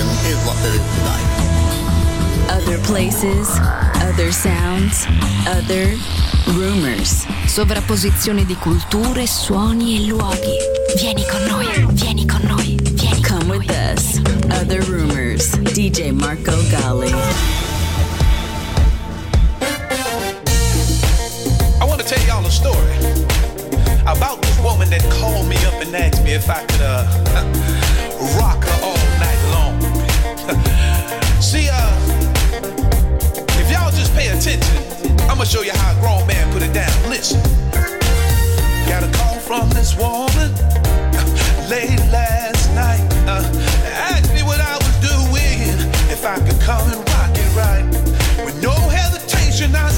Is what it is. Other places, other sounds, other rumors. Sovrapposizione di culture, suoni e luoghi. Vieni con noi, vieni con noi, vieni Come with us. Other rumors. DJ Marco Gally. I want to tell y'all a story about this woman that called me up and asked me if I could uh, rock her attention. I'ma show you how a grown man put it down. Listen. Got a call from this woman uh, late last night. Uh, asked me what I was doing, if I could come and rock it right. With no hesitation, I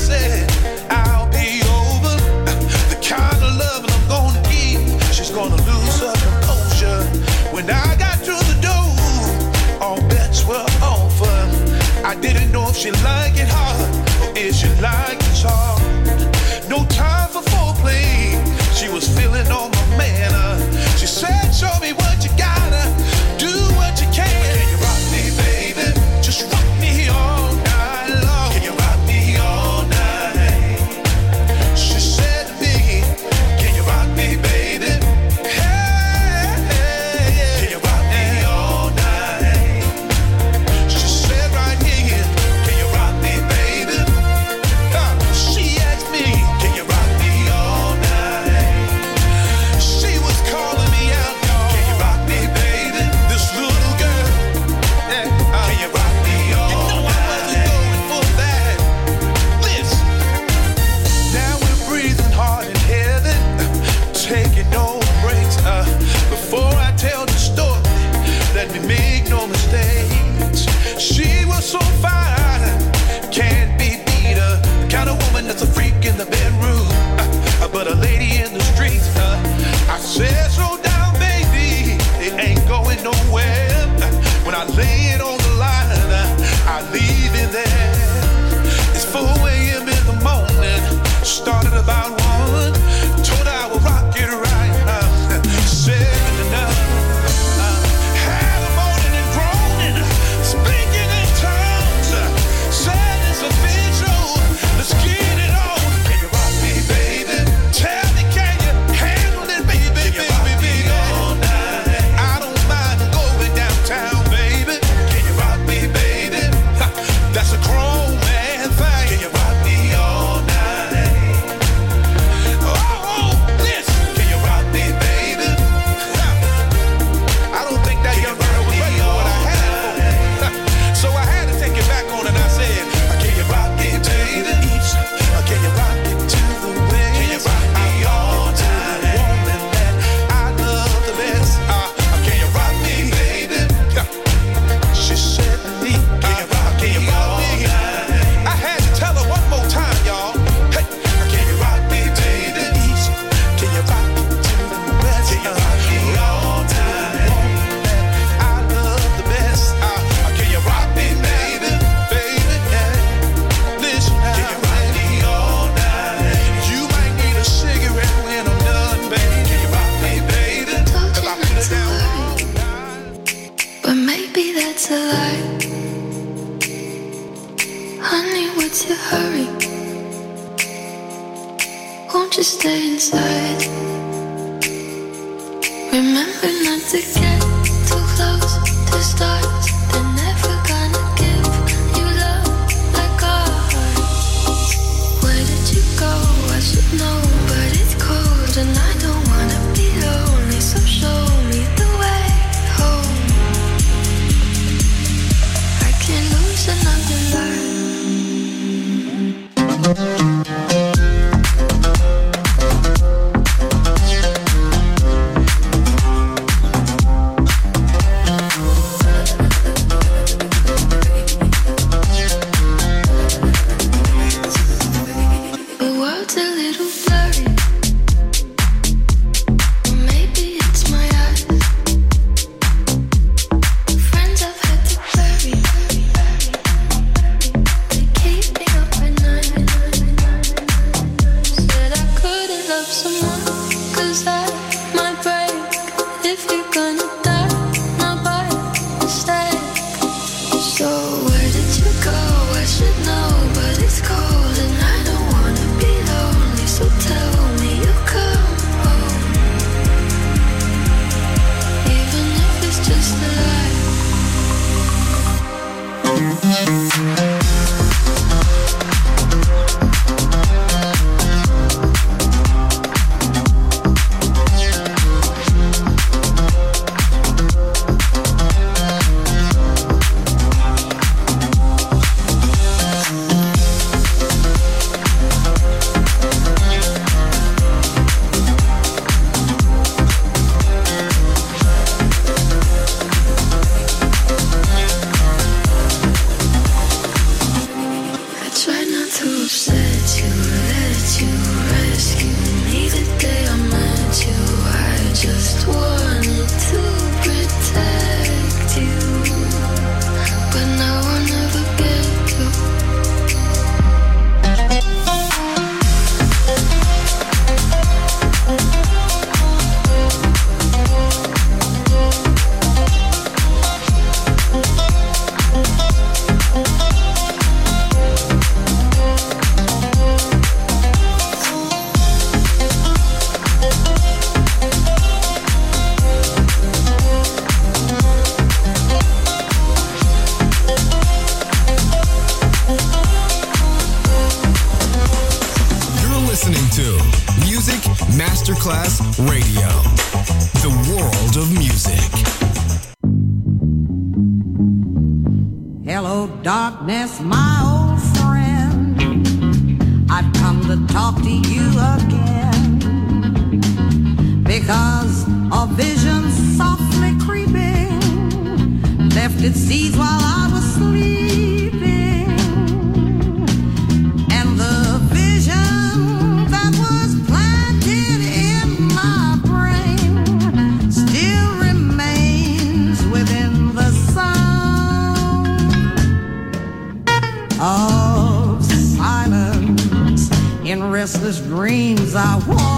dreams,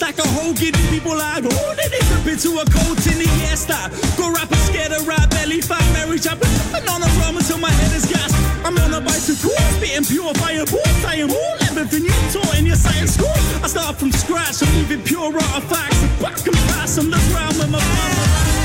Like a hoe getting people out. Oh, then they trip into a coat in the air stop. Go rap scared scatter rap, belly fat, Mary Chapin. Sipping on a rum until my head is gas. I'm on a bicycle, spitting pure fireballs. I am all everything you taught in your science school. I start from scratch, I'm leaving pure artifacts. Back and pass on the ground with my power.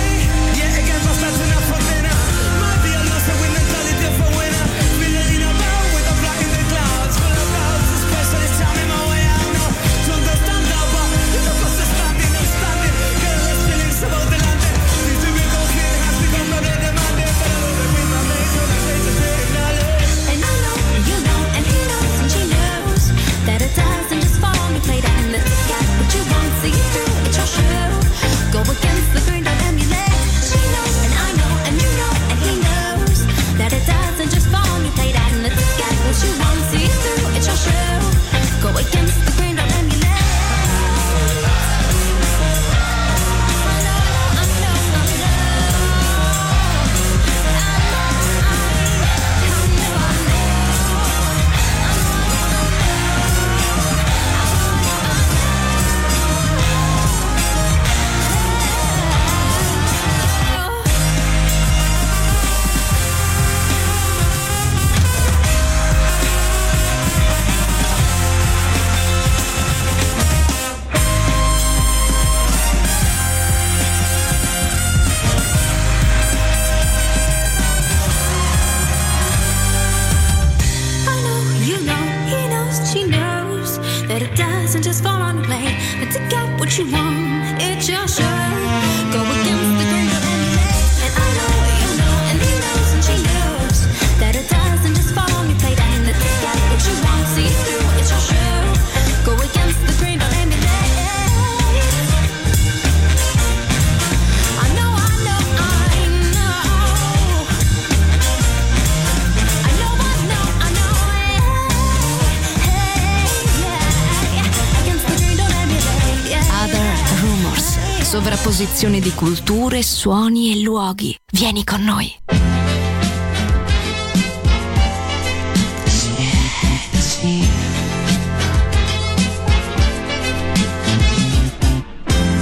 fusione di culture, suoni e luoghi. Vieni con noi.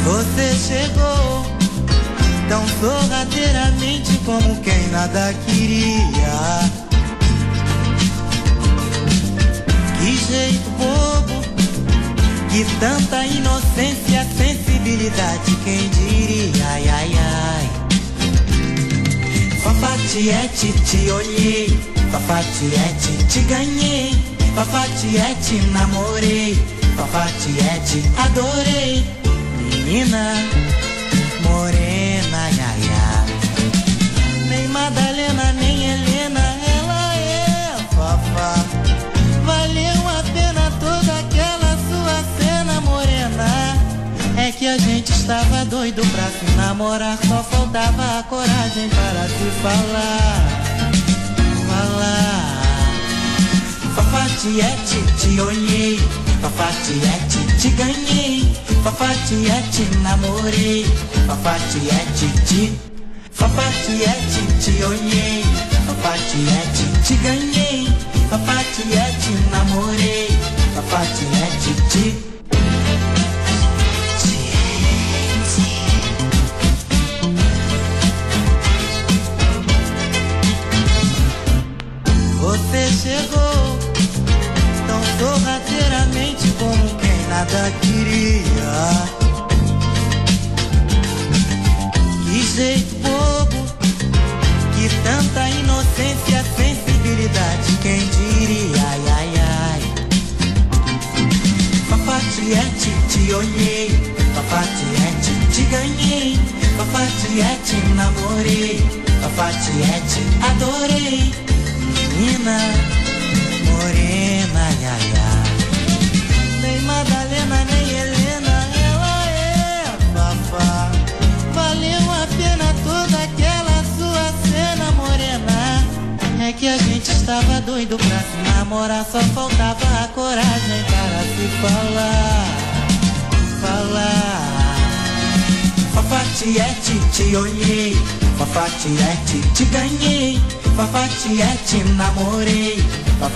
Você chegou tão sorrateiramente como quem nada queria. Que jeito bobo, que tanta inocência tem habilidade, quem diria, ai, ai, ai. Fafatiete, é te olhei, Fafatiete, é te ganhei, Fafatiete, é namorei, Fafatiete, adorei. Menina, morena, ai, ai, ai. Nem Madalena, nem Helena, ela é Fafá. Estava doido pra se namorar, só faltava a coragem para se falar. Falar. Fafatiete, te olhei. Fafatiete, te ganhei. Fafatiete, namorei. Fafatiete, te. Fafatiete, te olhei. Fafatiete, te ganhei. Fafatiete, namorei. Fafatiete, te.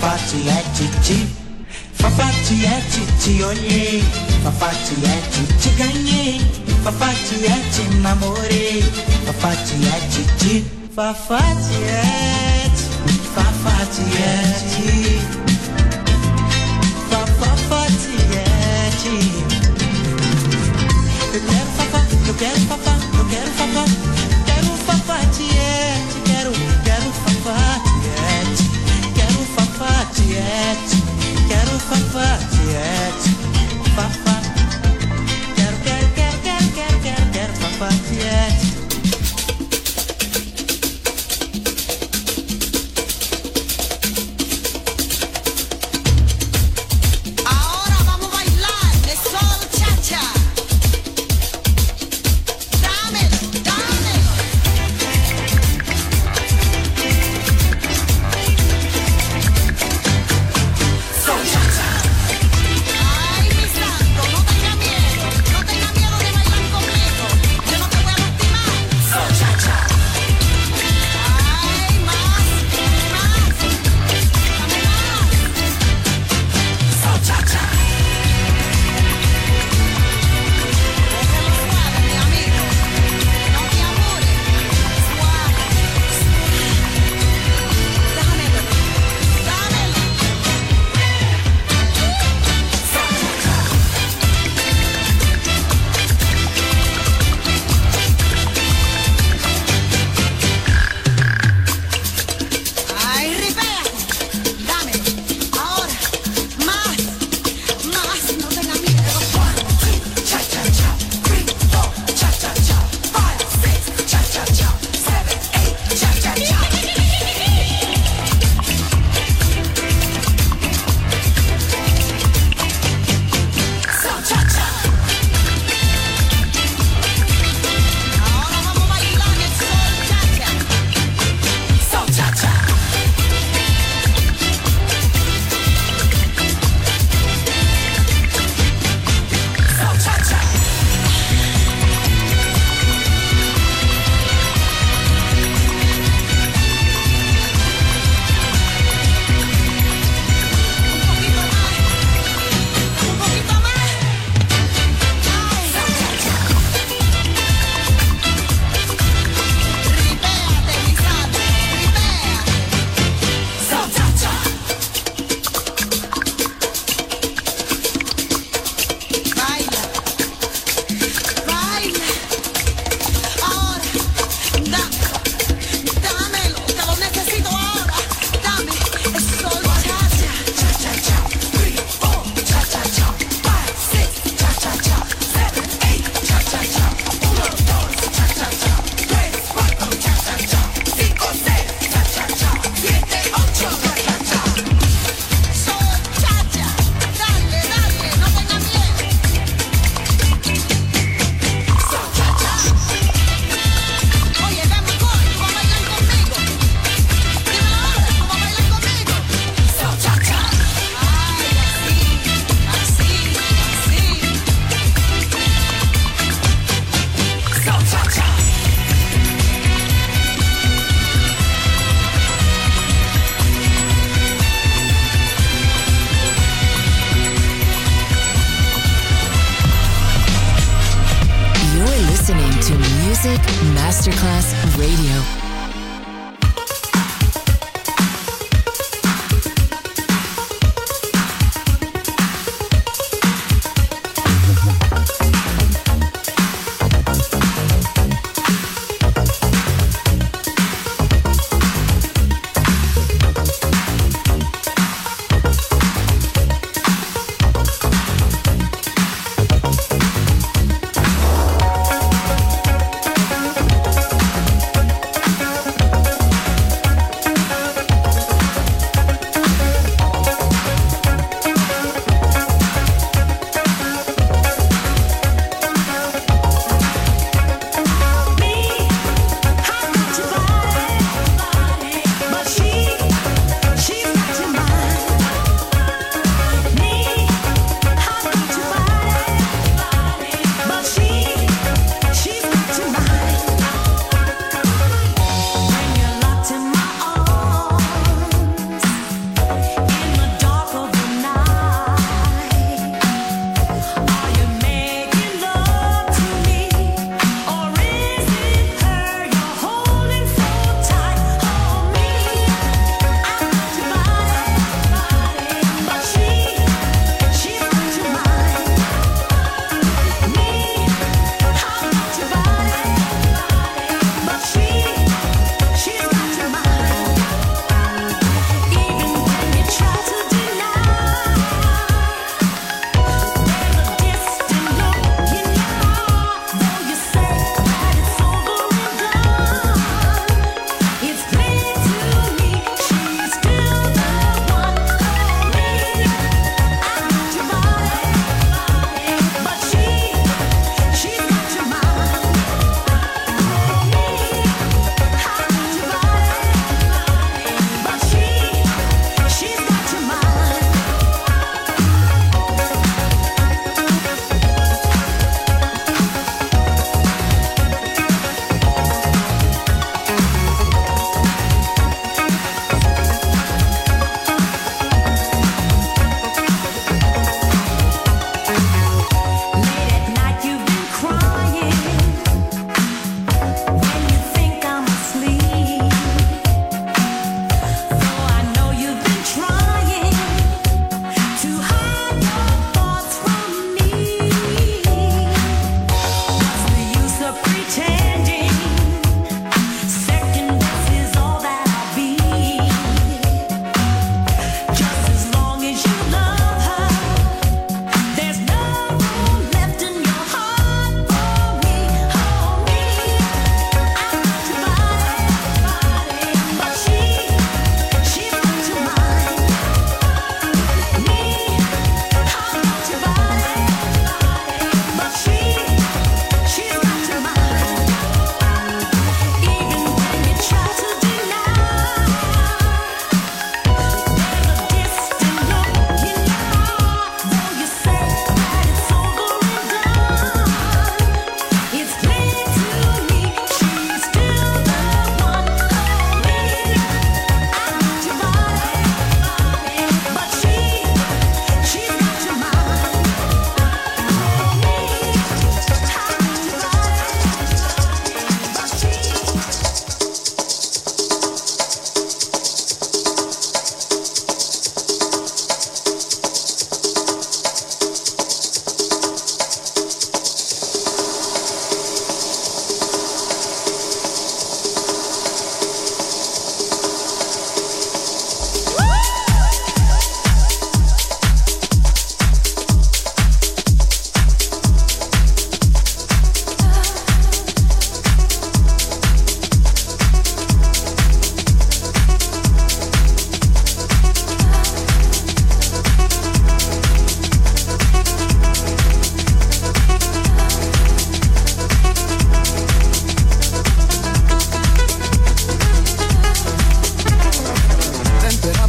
Fafatiete, Fafatiete, olhei Fafatiete, te ganhei Fafatiete, namorei Fafatiete, Fafatiete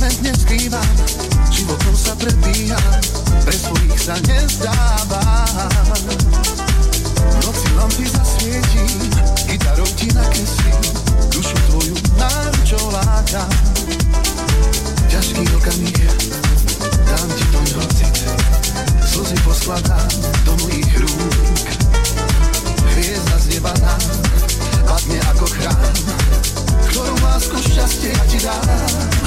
moment neskrývam, životom sa predbíjam, pre svojich sa nezdávam. V noci lampy zasvietím, gitarou ti nakreslím, dušu tvoju náručou lákam. Ťažký okamih, dám ti to pocit, slzy poskladám do mojich rúk. Hviezda z neba nám padne ako chrám, ktorú lásku šťastie ja ti dám.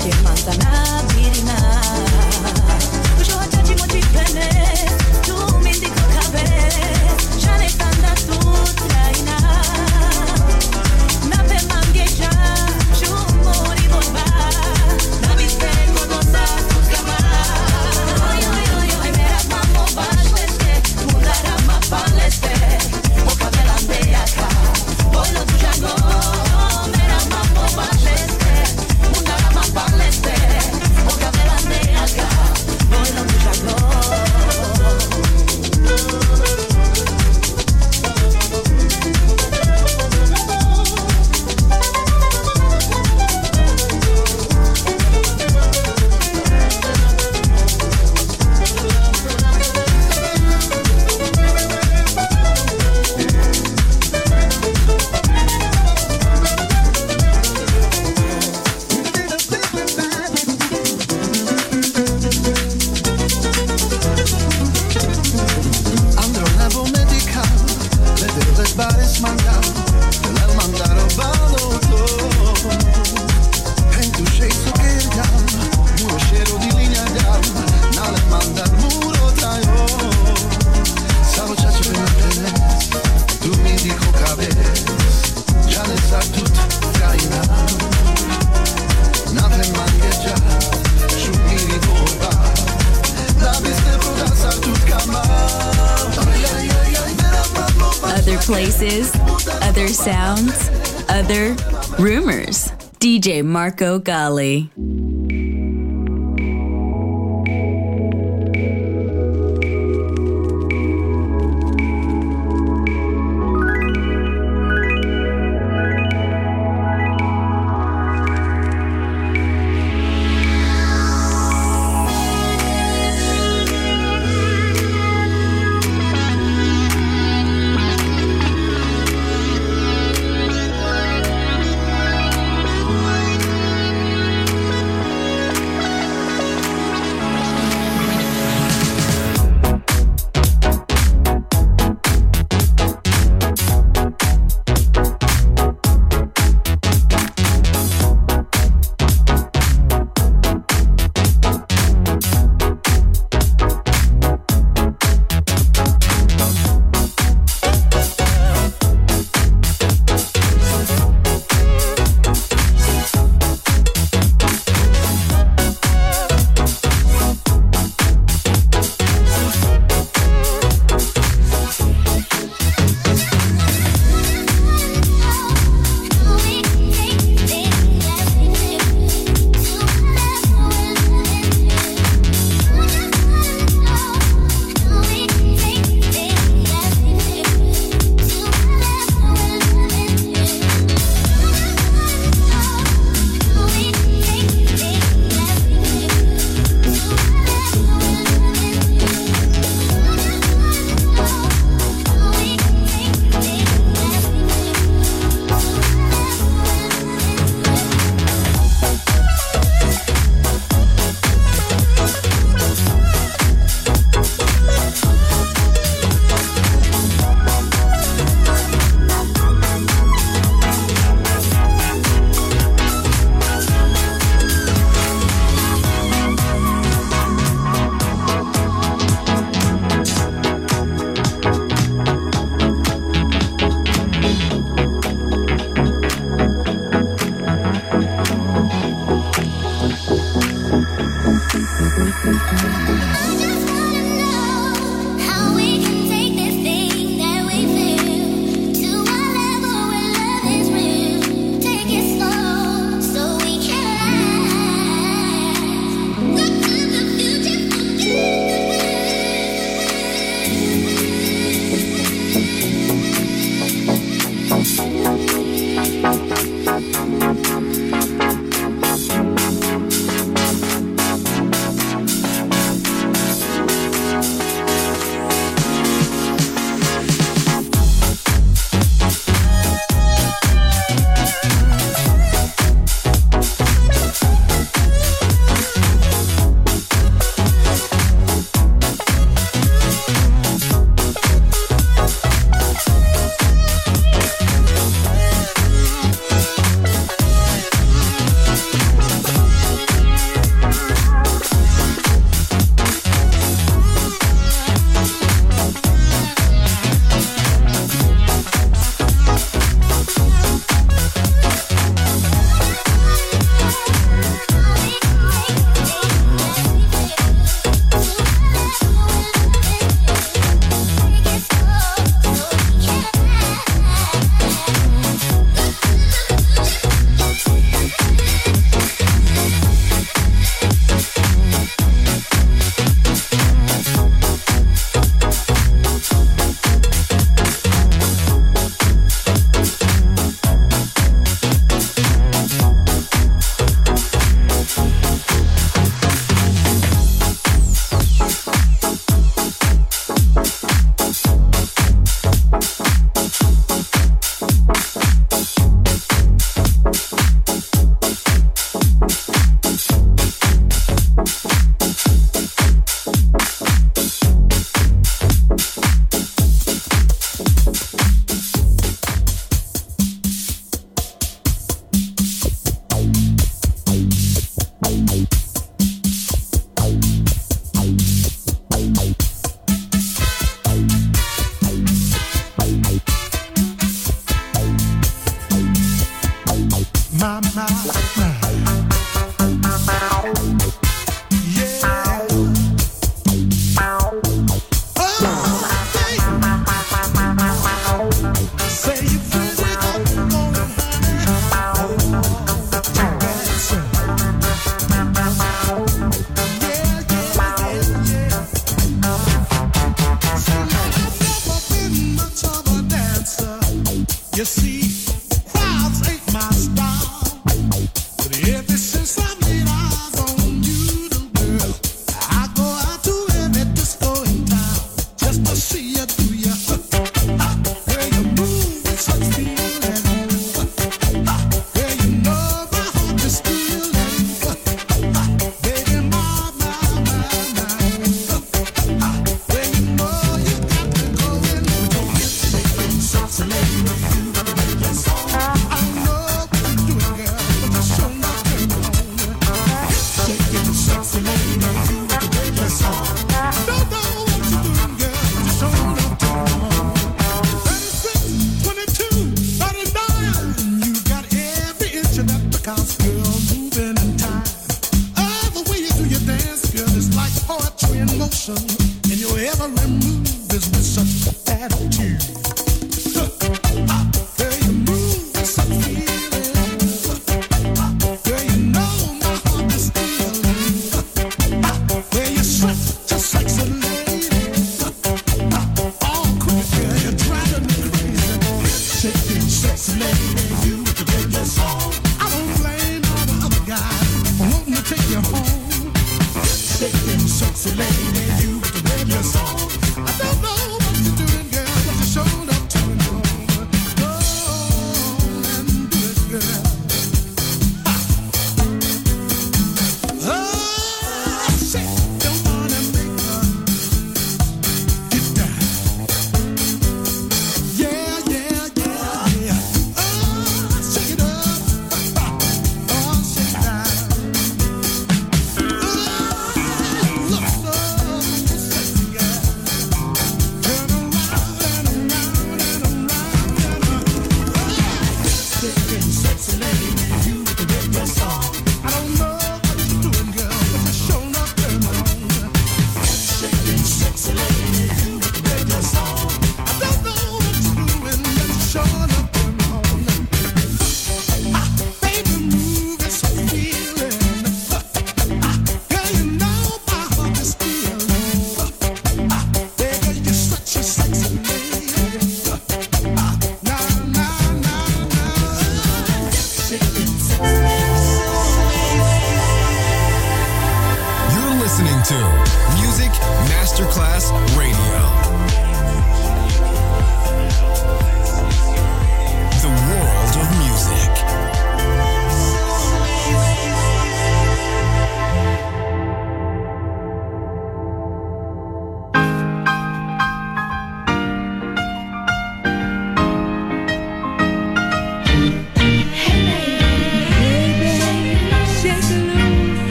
Chachi manzana birina Ujo chachi mochi pene Marco Gally.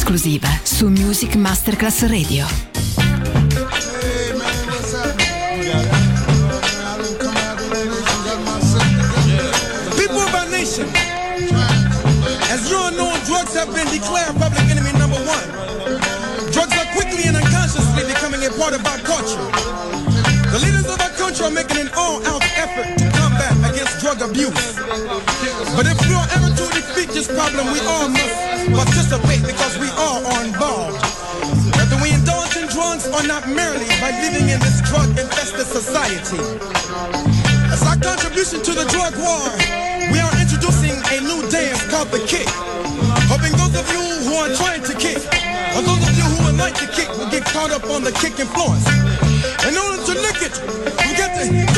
esclusiva su Music Masterclass Radio. People of our nation, as you all know, drugs have been declared public enemy number one. Drugs are quickly and unconsciously becoming a part of our culture. The leaders of our country are making an all-out effort to combat against drug abuse. But if we are ever this problem we all must participate because we are on board. Whether we indulge in drugs or not merely by living in this drug-infested society. As our contribution to the drug war, we are introducing a new dance called the kick. Hoping those of you who are trying to kick, or those of you who would like to kick, will get caught up on the kick influence. In order to lick it, you get to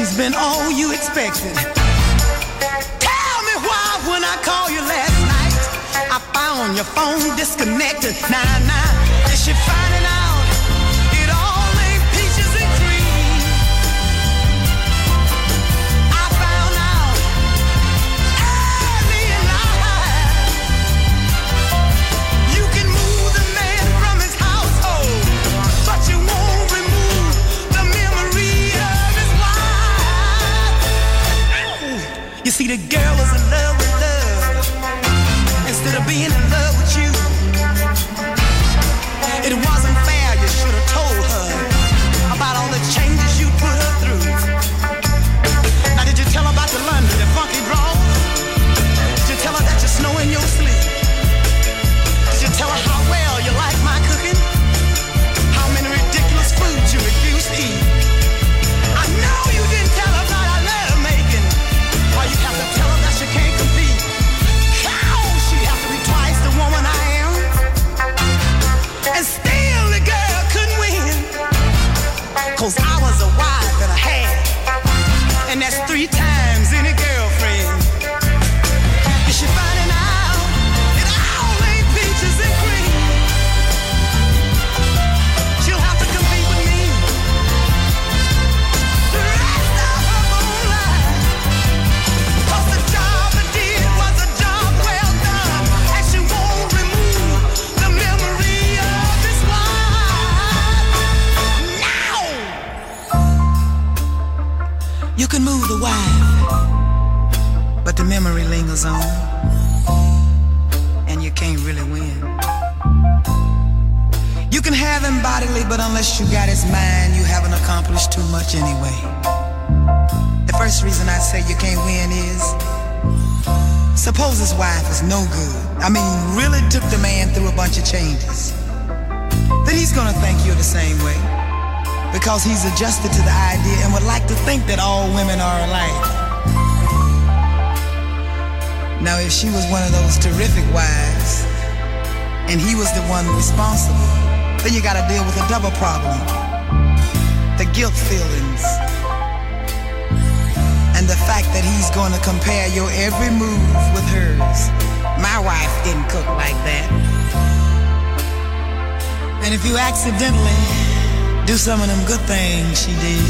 she's been all you expected. Tell me why when I called you last night, I found your phone disconnected. Nah, nah, is she out it see, the girl was in love on. And you can't really win. You can have him bodily, but unless you got his mind, you haven't accomplished too much anyway. The first reason I say you can't win is suppose his wife is no good. I mean, really took the man through a bunch of changes. Then he's gonna think you're the same way because he's adjusted to the idea and would like to think that all women are alike. Now, if she was one of those terrific wives and he was the one responsible, then you gotta deal with a double problem the guilt feelings and the fact that he's gonna compare your every move with hers. My wife didn't cook like that. And if you accidentally do some of them good things she did,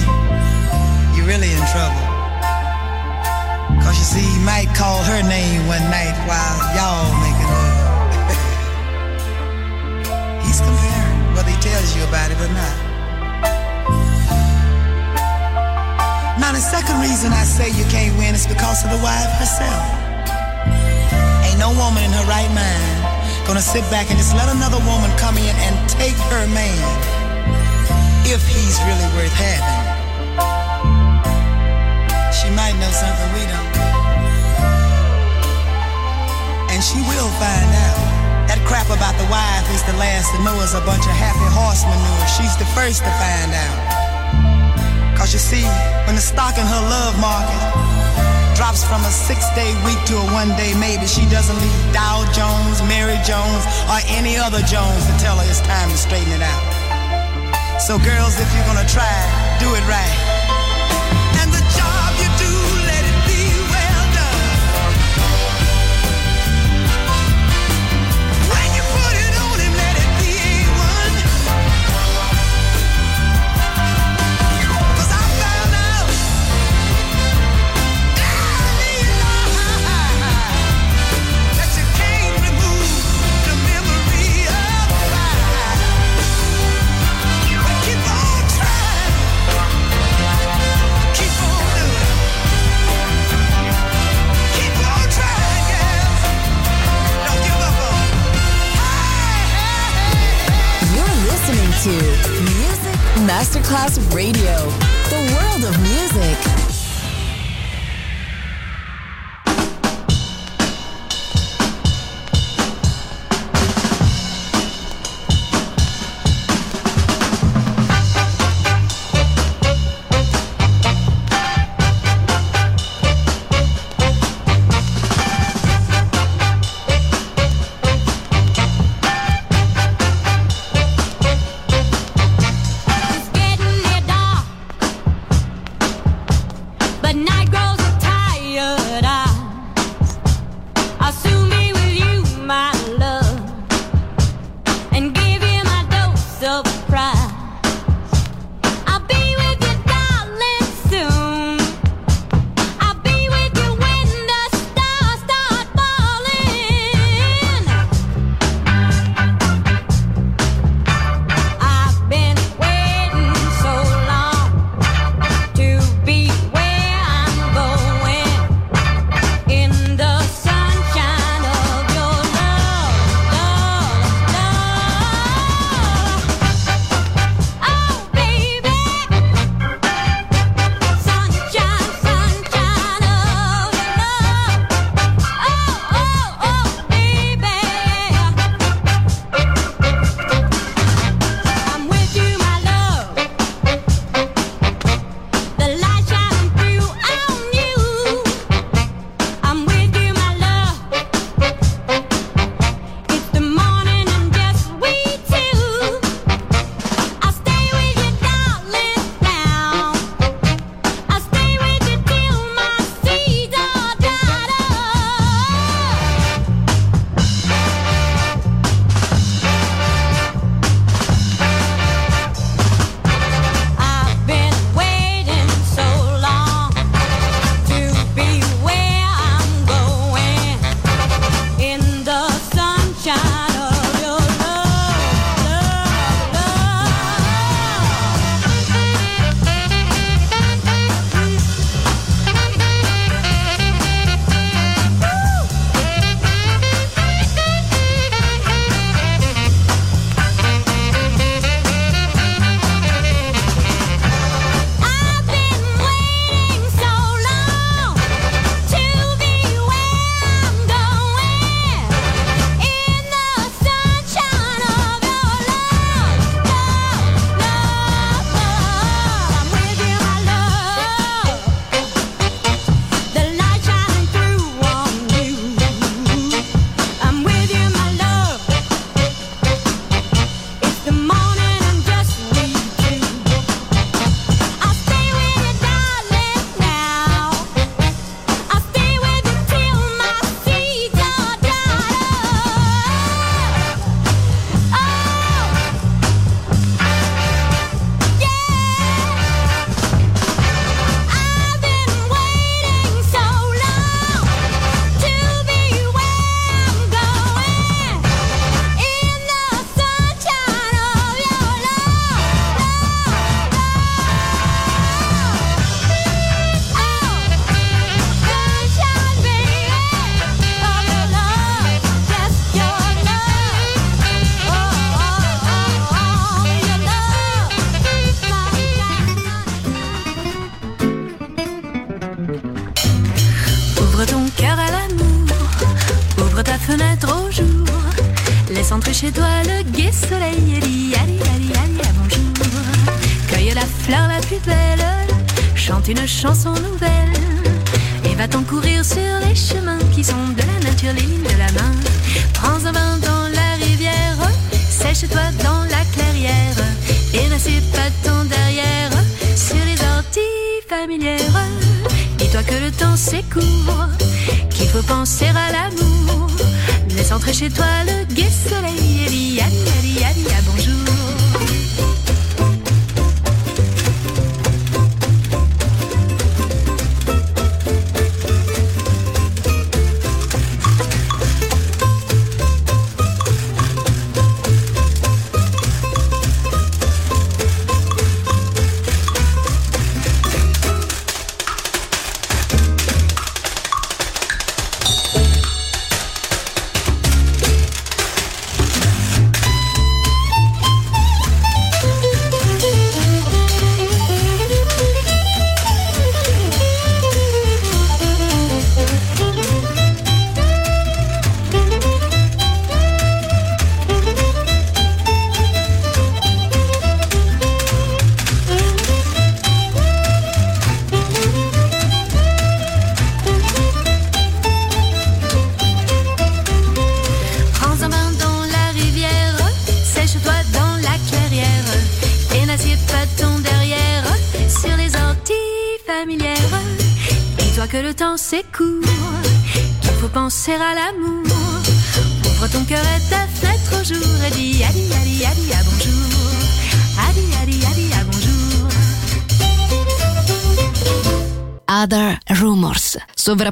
you're really in trouble. Cause you see, he might call her name one night while y'all making love. He's comparing, whether he tells you about it or not. Now, the second reason I say you can't win is because of the wife herself. Ain't no woman in her right mind gonna sit back and just let another woman come in and take her man if he's really worth having. She might know something we don't. And she will find out. That crap about the wife is the last to know is a bunch of happy horse manure. She's the first to find out. Cause you see, when the stock in her love market drops from a six-day week to a one-day maybe, she doesn't need Dow Jones, Mary Jones, or any other Jones to tell her it's time to straighten it out. So girls, if you're gonna try, do it right.